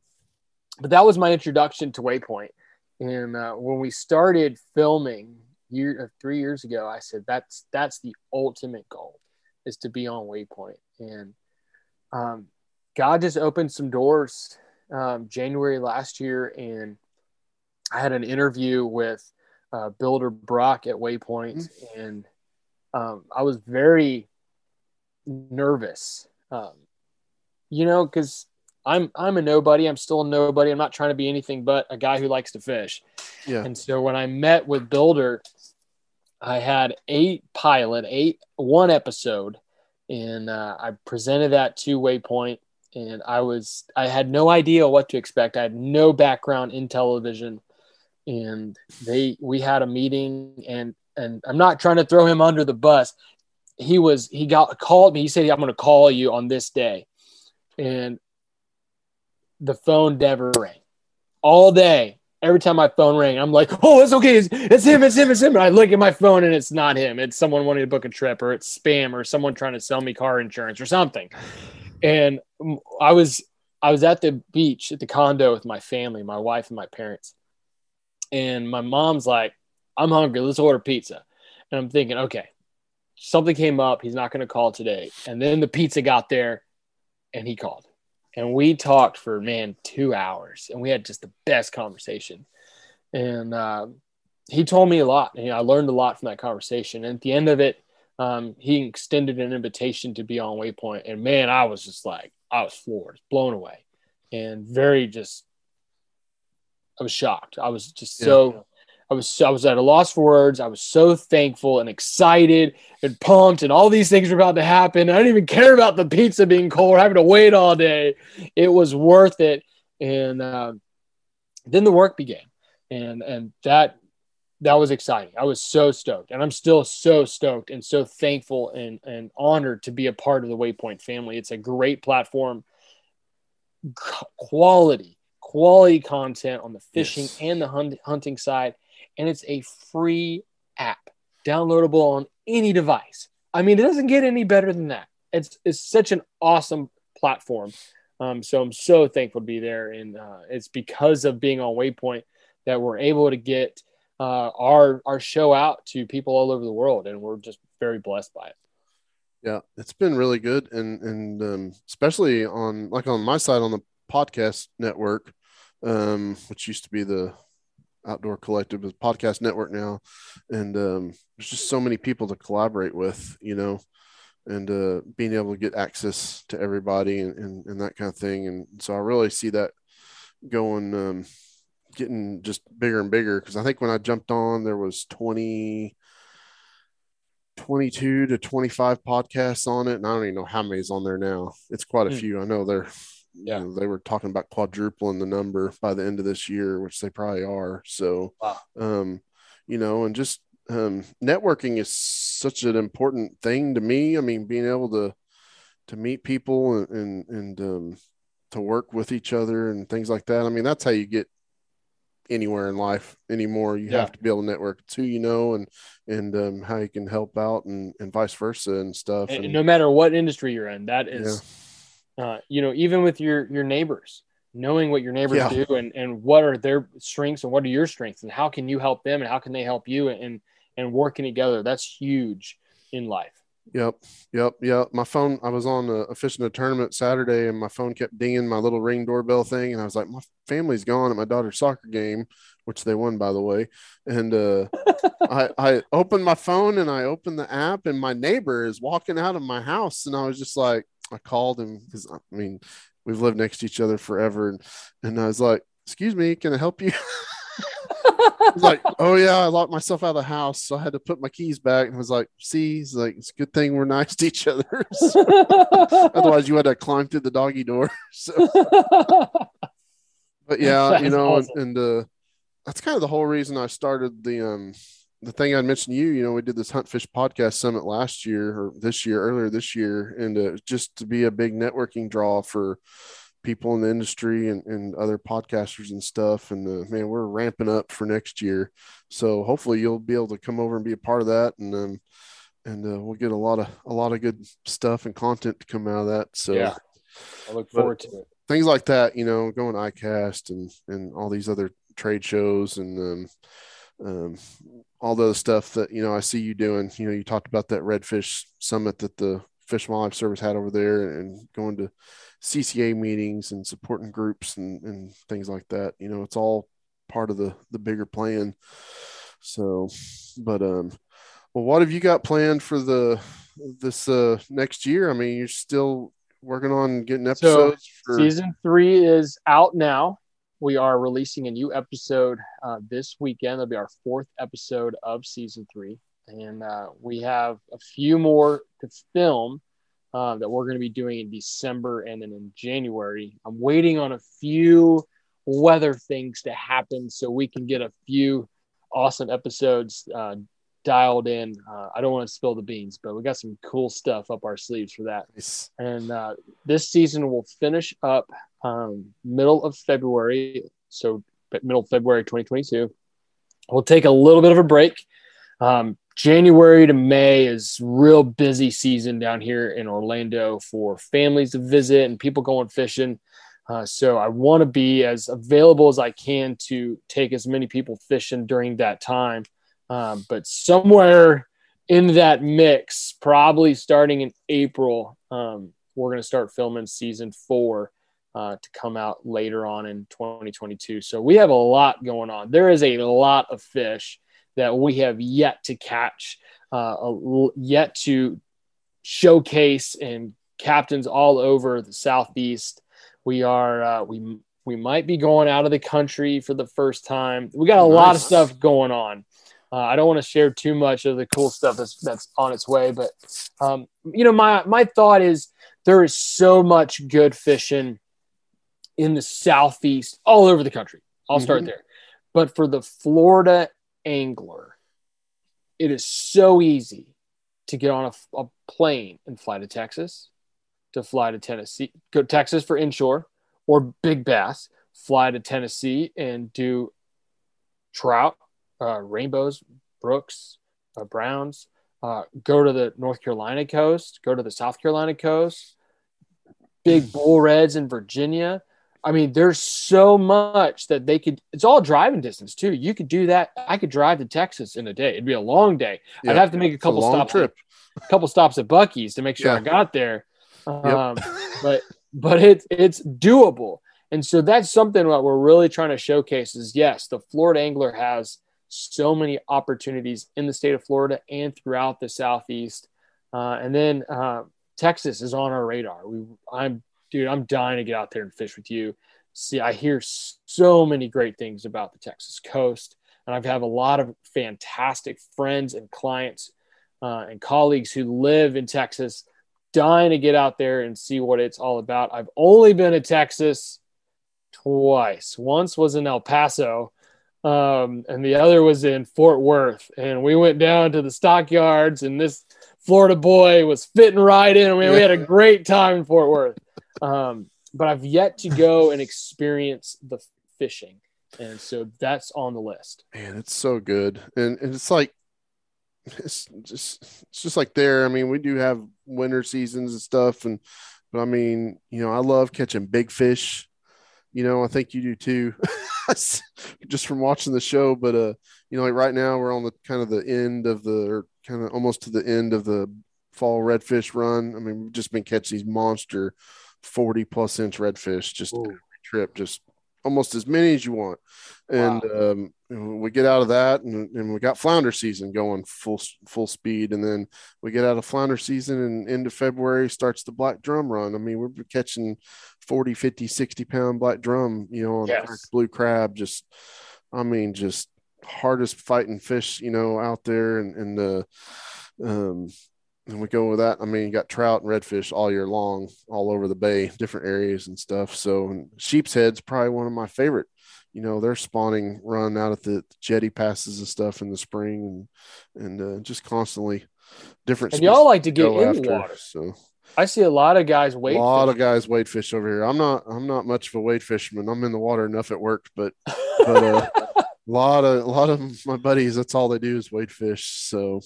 But that was my introduction to Waypoint. And uh, when we started filming year uh, three years ago, I said that's that's the ultimate goal is to be on Waypoint. And um, God just opened some doors um, January last year, and I had an interview with uh, Builder Brock at Waypoint, and um, I was very nervous, um, you know, because I'm I'm a nobody. I'm still a nobody. I'm not trying to be anything but a guy who likes to fish. Yeah. And so when I met with Builder, I had eight pilot, eight one episode, and uh, I presented that to Waypoint, and I was I had no idea what to expect. I had no background in television, and they we had a meeting, and and I'm not trying to throw him under the bus. He was he got called me. He said I'm going to call you on this day, and the phone never rang all day every time my phone rang, I'm like, oh, it's okay. It's, it's him. It's him. It's him. And I look at my phone and it's not him. It's someone wanting to book a trip or it's spam or someone trying to sell me car insurance or something. And I was, I was at the beach at the condo with my family, my wife and my parents. And my mom's like, I'm hungry. Let's order pizza. And I'm thinking, okay, something came up. He's not going to call today. And then the pizza got there and he called. And we talked for man two hours and we had just the best conversation. And uh, he told me a lot. And you know, i learned a lot from that conversation. And at the end of it um, he extended an invitation to be on waypoint. And man i was just like i was floored blown away. And very just i was shocked. I was just so I was I was at a loss for words. I was so thankful and excited and pumped, and all these things were about to happen. I didn't even care about the pizza being cold, or having to wait all day. It was worth it. And uh, then the work began, and and that that was exciting. I was so stoked, and I'm still so stoked and so thankful and and honored to be a part of the Waypoint family. It's a great platform, quality quality content on the fishing yes. and the hunt, hunting side and it's a free app downloadable on any device. I mean, it doesn't get any better than that. It's, it's such an awesome platform. Um, so I'm so thankful to be there. And uh, it's because of being on Waypoint that we're able to get uh, our, our show out to people all over the world. And we're just very blessed by it. Yeah, it's been really good. And, and um, especially on like on my side on the podcast network, um, which used to be the Outdoor Collective, is podcast network now, and um, there's just so many people to collaborate with, you know, and uh, being able to get access to everybody and, and, and that kind of thing. And so I really see that going, um, getting just bigger and bigger. Because I think when I jumped on, there was 20, 22 to 25 podcasts on it, and I don't even know how many's on there now. It's quite a mm. few. I know they're yeah, you know, they were talking about quadrupling the number by the end of this year, which they probably are. So, wow. um, you know, and just um, networking is such an important thing to me. I mean, being able to to meet people and and, and um, to work with each other and things like that. I mean, that's how you get anywhere in life anymore. You yeah. have to be able to network. too, you know and and um, how you can help out and and vice versa and stuff. And, and no matter what industry you're in, that is. Yeah uh, you know, even with your your neighbors, knowing what your neighbors yeah. do and and what are their strengths and what are your strengths and how can you help them and how can they help you and and working together. That's huge in life. Yep, yep, yep. My phone. I was on a, a fishing a tournament Saturday, and my phone kept dinging my little ring doorbell thing, and I was like, "My family's gone at my daughter's soccer game, which they won, by the way." And uh, I, I opened my phone and I opened the app, and my neighbor is walking out of my house, and I was just like, I called him because I mean we've lived next to each other forever, and and I was like, "Excuse me, can I help you?" He's like, "Oh yeah, I locked myself out of the house, so I had to put my keys back." And I was like, "See, he's like, it's a good thing we're nice to each other. Otherwise, you had to climb through the doggy door." So, but yeah, you know, awesome. and, and uh, that's kind of the whole reason I started the um the thing I mentioned to you, you know, we did this Hunt Fish Podcast Summit last year or this year, earlier this year, and uh, just to be a big networking draw for people in the industry and, and other podcasters and stuff. And uh, man, we're ramping up for next year, so hopefully you'll be able to come over and be a part of that, and um, and uh, we'll get a lot of a lot of good stuff and content to come out of that. So yeah, I look forward to it. Things like that, you know, going to ICAST and and all these other trade shows and um, um, all the stuff that you know I see you doing. You know, you talked about that redfish summit that the Fish and Wildlife Service had over there, and going to CCA meetings and supporting groups and, and things like that. You know, it's all part of the the bigger plan. So, but um, well, what have you got planned for the this uh next year? I mean, you're still working on getting episodes. So for... season three is out now we are releasing a new episode uh, this weekend. It'll be our fourth episode of season three. And uh, we have a few more to film uh, that we're going to be doing in December and then in January. I'm waiting on a few weather things to happen so we can get a few awesome episodes uh, dialed in. Uh, I don't want to spill the beans, but we got some cool stuff up our sleeves for that. Nice. And uh, this season will finish up um, middle of February. So middle of February 2022. We'll take a little bit of a break. Um, January to May is real busy season down here in Orlando for families to visit and people going fishing. Uh, so I want to be as available as I can to take as many people fishing during that time. Um, but somewhere in that mix, probably starting in April, um, we're going to start filming season four uh, to come out later on in 2022. So we have a lot going on. There is a lot of fish that we have yet to catch, uh, yet to showcase and captains all over the southeast. We are uh, we we might be going out of the country for the first time. We got a nice. lot of stuff going on. Uh, I don't want to share too much of the cool stuff that's that's on its way, but um, you know, my my thought is there is so much good fishing in the southeast, all over the country. I'll mm-hmm. start there, but for the Florida angler, it is so easy to get on a, a plane and fly to Texas, to fly to Tennessee, go to Texas for inshore or big bass, fly to Tennessee and do trout uh, rainbows, brooks, uh, browns. Uh, go to the North Carolina coast, go to the South Carolina coast, big bull reds in Virginia. I mean, there's so much that they could. It's all driving distance too. You could do that. I could drive to Texas in a day. It'd be a long day. I'd have to make a couple a stops. Trip. A couple stops at Buc-ee's to make sure yeah. I got there. Um, yep. but but it's it's doable, and so that's something that we're really trying to showcase. Is yes, the Florida angler has so many opportunities in the state of Florida and throughout the Southeast. Uh, and then uh, Texas is on our radar. We, I'm, dude, I'm dying to get out there and fish with you. See, I hear so many great things about the Texas coast, and I've had a lot of fantastic friends and clients uh, and colleagues who live in Texas, dying to get out there and see what it's all about. I've only been to Texas twice. Once was in El Paso, um, and the other was in Fort Worth. And we went down to the stockyards, and this Florida boy was fitting right in. I mean, we had a great time in Fort Worth. Um, but I've yet to go and experience the fishing, and so that's on the list. Man, it's so good, and, and it's like it's just it's just like there. I mean, we do have winter seasons and stuff, and but I mean, you know, I love catching big fish. You know, I think you do too. just from watching the show. But uh, you know, like right now we're on the kind of the end of the or kind of almost to the end of the fall redfish run. I mean, we've just been catching these monster 40 plus inch redfish just every trip, just almost as many as you want. And wow. um, we get out of that, and, and, we got flounder season going full full speed. And then we get out of flounder season, and into February starts the black drum run. I mean, we're catching 40, 50, 60 pound black drum, you know, on yes. blue crab. Just, I mean, just hardest fighting fish, you know, out there. And, and, uh, um, and we go with that. I mean, you got trout and redfish all year long, all over the bay, different areas and stuff. So, sheep's head's probably one of my favorite. You know, they're spawning run out at the jetty passes and stuff in the spring, and and uh, just constantly different. And y'all like to get in after, the water, so I see a lot of guys wait. A lot fish. of guys wade fish over here. I'm not. I'm not much of a wade fisherman. I'm in the water enough at work, but but uh, a lot of a lot of my buddies. That's all they do is wade fish. So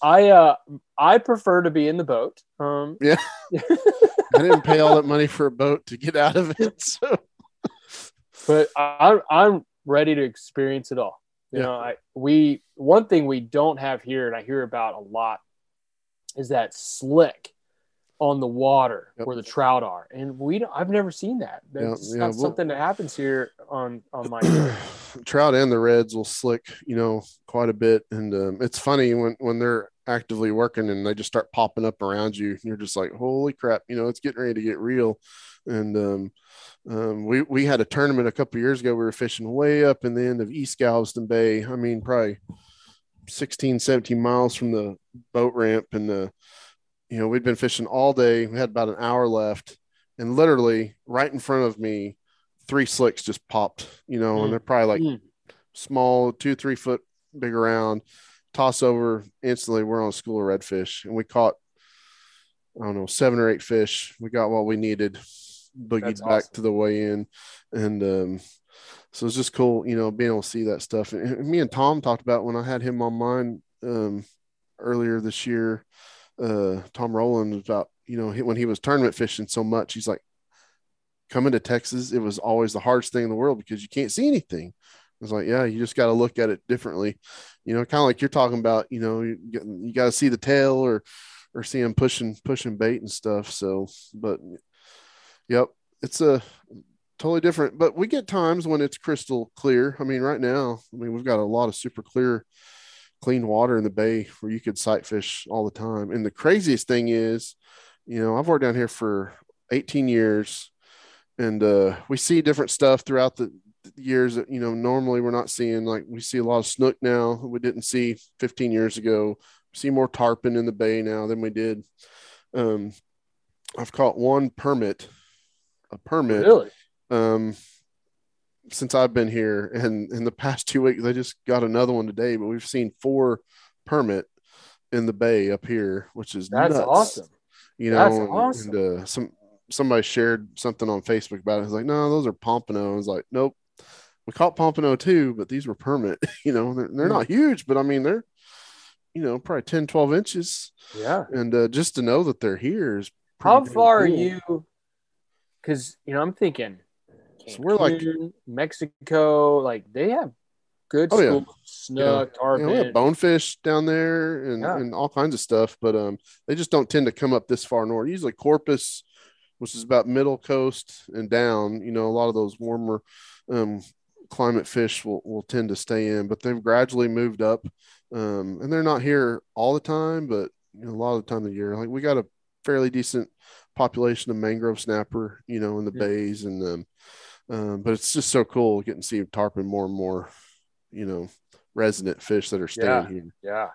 I uh I prefer to be in the boat. Um, yeah, I didn't pay all that money for a boat to get out of it. So, but I I'm ready to experience it all. You yeah. know, I we one thing we don't have here, and I hear about a lot, is that slick on the water yep. where the trout are, and we don't, I've never seen that. That's yeah, not yeah. something that happens here on on my trout and the reds will slick, you know, quite a bit, and um, it's funny when when they're actively working and they just start popping up around you, and you're just like, holy crap, you know, it's getting ready to get real, and um, um, we we had a tournament a couple years ago. We were fishing way up in the end of East Galveston Bay. I mean, probably 16, 17 miles from the boat ramp, and the you know, we'd been fishing all day. We had about an hour left, and literally right in front of me, three slicks just popped. You know, Mm. and they're probably like Mm. small, two, three foot big around. Toss over instantly. We're on a school of redfish, and we caught I don't know seven or eight fish. We got what we needed. Boogied That's back awesome. to the weigh in, and um, so it's just cool, you know, being able to see that stuff. And and me and Tom talked about when I had him on mine um, earlier this year. Uh, Tom Rowland about you know he, when he was tournament fishing so much, he's like coming to Texas. It was always the hardest thing in the world because you can't see anything. It's like, yeah, you just got to look at it differently, you know, kind of like you're talking about. You know, you, you got to see the tail or or see him pushing pushing bait and stuff. So, but yep, it's a totally different. But we get times when it's crystal clear. I mean, right now, I mean, we've got a lot of super clear, clean water in the bay where you could sight fish all the time. And the craziest thing is, you know, I've worked down here for 18 years, and uh, we see different stuff throughout the years that you know normally we're not seeing. Like we see a lot of snook now we didn't see 15 years ago. We see more tarpon in the bay now than we did. Um, I've caught one permit, a permit Really? um since I've been here and in the past two weeks they just got another one today but we've seen four permit in the bay up here which is That's nuts, awesome. you know That's awesome. and uh, some somebody shared something on Facebook about it it's like no those are pompano I was like nope we caught pompano too but these were permit you know they're, they're Hmm. not huge but I mean they're you know probably 10 12 inches Yeah. and uh, just to know that they're here is How far are you? Because you know, I'm thinking. So we're like- Mexico. Like they have good Oh, yeah. snook, Yeah, tarpon. bonefish down there and, Yeah. and all kinds of stuff, but um, they just don't tend to come up this far north. Usually Corpus, which is about middle coast and down, you know, a lot of those warmer um, climate fish will, will tend to stay in, but they've gradually moved up. Um, and they're not here all the time, but you know, a lot of the time of the year, like we got a fairly decent population of mangrove snapper, you know, in the Yeah. bays and um, um, but it's just so cool getting to see tarpon more and more, you know, resident fish that are staying Yeah. here. Yeah.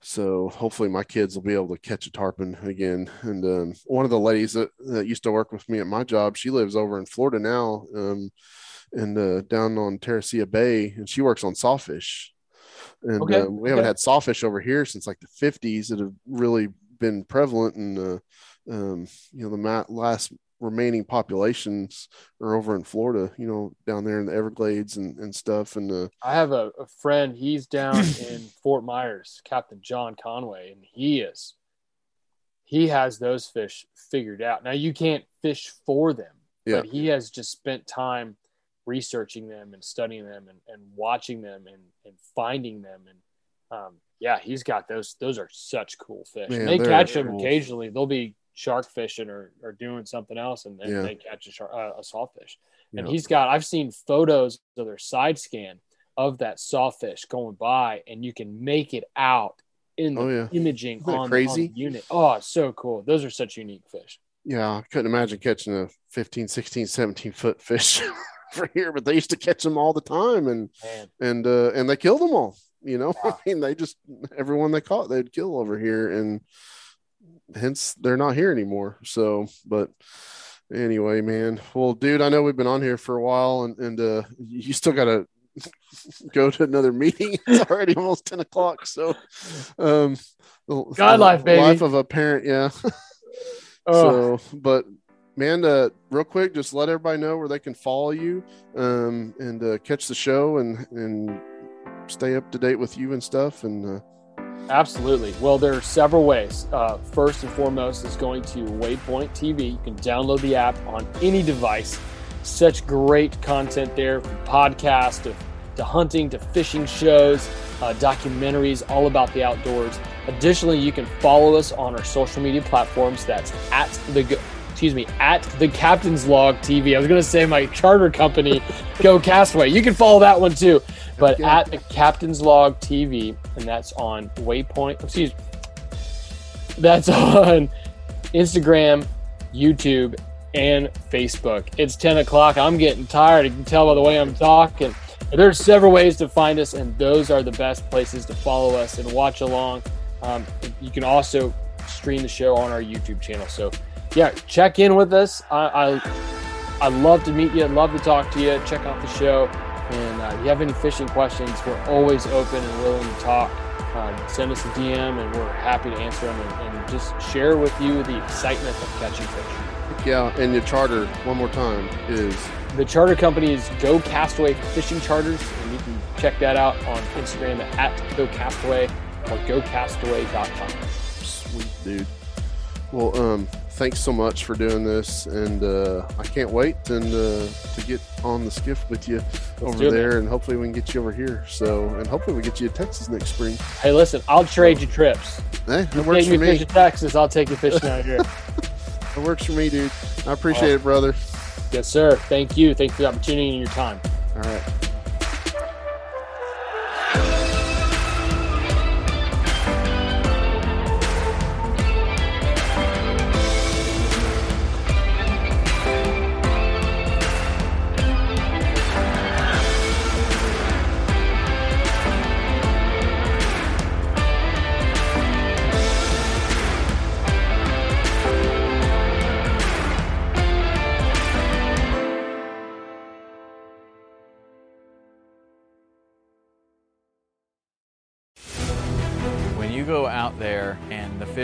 So hopefully my kids will be able to catch a tarpon again. And um, one of the ladies that, that used to work with me at my job, she lives over in Florida now, um, and uh, down on Terra Ceia Bay, and she works on sawfish. And Okay, uh, we haven't okay. had sawfish over here since like the 50s that have really been prevalent. And uh, um, you know, the last remaining populations are over in Florida. You know, down there in the Everglades and, and stuff. And uh, I have a, a friend. He's down in Fort Myers, Captain John Conway, and he is. He has those fish figured out. Now you can't fish for them, Yeah. but he has just spent time researching them and studying them and, and watching them and, and finding them and um, yeah, he's got those. Those are such cool fish. Man, they catch them cool. occasionally. They'll be shark fishing or, or doing something else, and, and Yeah. they catch a, shark, uh, a sawfish. And Yeah. he's got. I've seen photos of their side scan of that sawfish going by, and you can make it out in the Oh, yeah. imaging on, crazy? on the unit. Oh, it's so cool. Those are such unique fish. yeah, I couldn't imagine catching a 15, 16, 17 foot fish for here, but they used to catch them all the time and, Man, and, uh, and they killed them all, you know, I mean, they just, everyone they caught, they'd kill over here and hence they're not here anymore. So, but anyway, man, well, dude, I know we've been on here for a while and, and, uh, you still got to go to another meeting. It's already almost 10 o'clock. So, um, God life, baby. Life of a parent. Yeah. oh, So, but man, uh, real quick, just let everybody know where they can follow you um, and uh, catch the show and and stay up to date with you and stuff. And uh, Absolutely. Well, there are several ways. Uh, first and foremost is going to Waypoint TV. You can download the app on any device. Such great content there from podcasts to, to hunting to fishing shows, uh, documentaries all about the outdoors. Additionally, you can follow us on our social media platforms. That's at the excuse me at the Captain's Log TV. I was going to say my charter company, Go Castaway. You can follow that one too but Yeah. at the Captain's Log TV, and that's on Waypoint. Excuse me. That's on Instagram, YouTube, and Facebook. It's 10 o'clock. I'm getting tired. You can tell by the way I'm talking. There's several ways to find us, and those are the best places to follow us and watch along. Um, you can also stream the show on our YouTube channel. So, yeah, check in with us. I, I, I love to meet you. I'd love to talk to you. Check out the show. And uh, if you have any fishing questions, we're always open and willing to talk. Um, send us a DM, and we're happy to answer them and, and just share with you the excitement of catching fish. Yeah, and your charter, one more time, is The charter company is Go Castaway Fishing Charters, and you can check that out on Instagram at Go Castaway or gocastaway.com. Sweet dude. Well, um, thanks so much for doing this, and uh, I can't wait and uh, to get on the skiff with you do over it, there, and hopefully we can get you over here. So, and hopefully we get you to Texas next spring. Hey, listen, I'll trade you trips. Hey, that You works take for me me. fishing Texas, I'll take you fishing out here. it works for me, dude. I appreciate it, brother. yes, sir. Thank you. Thanks for the opportunity and your time. All right.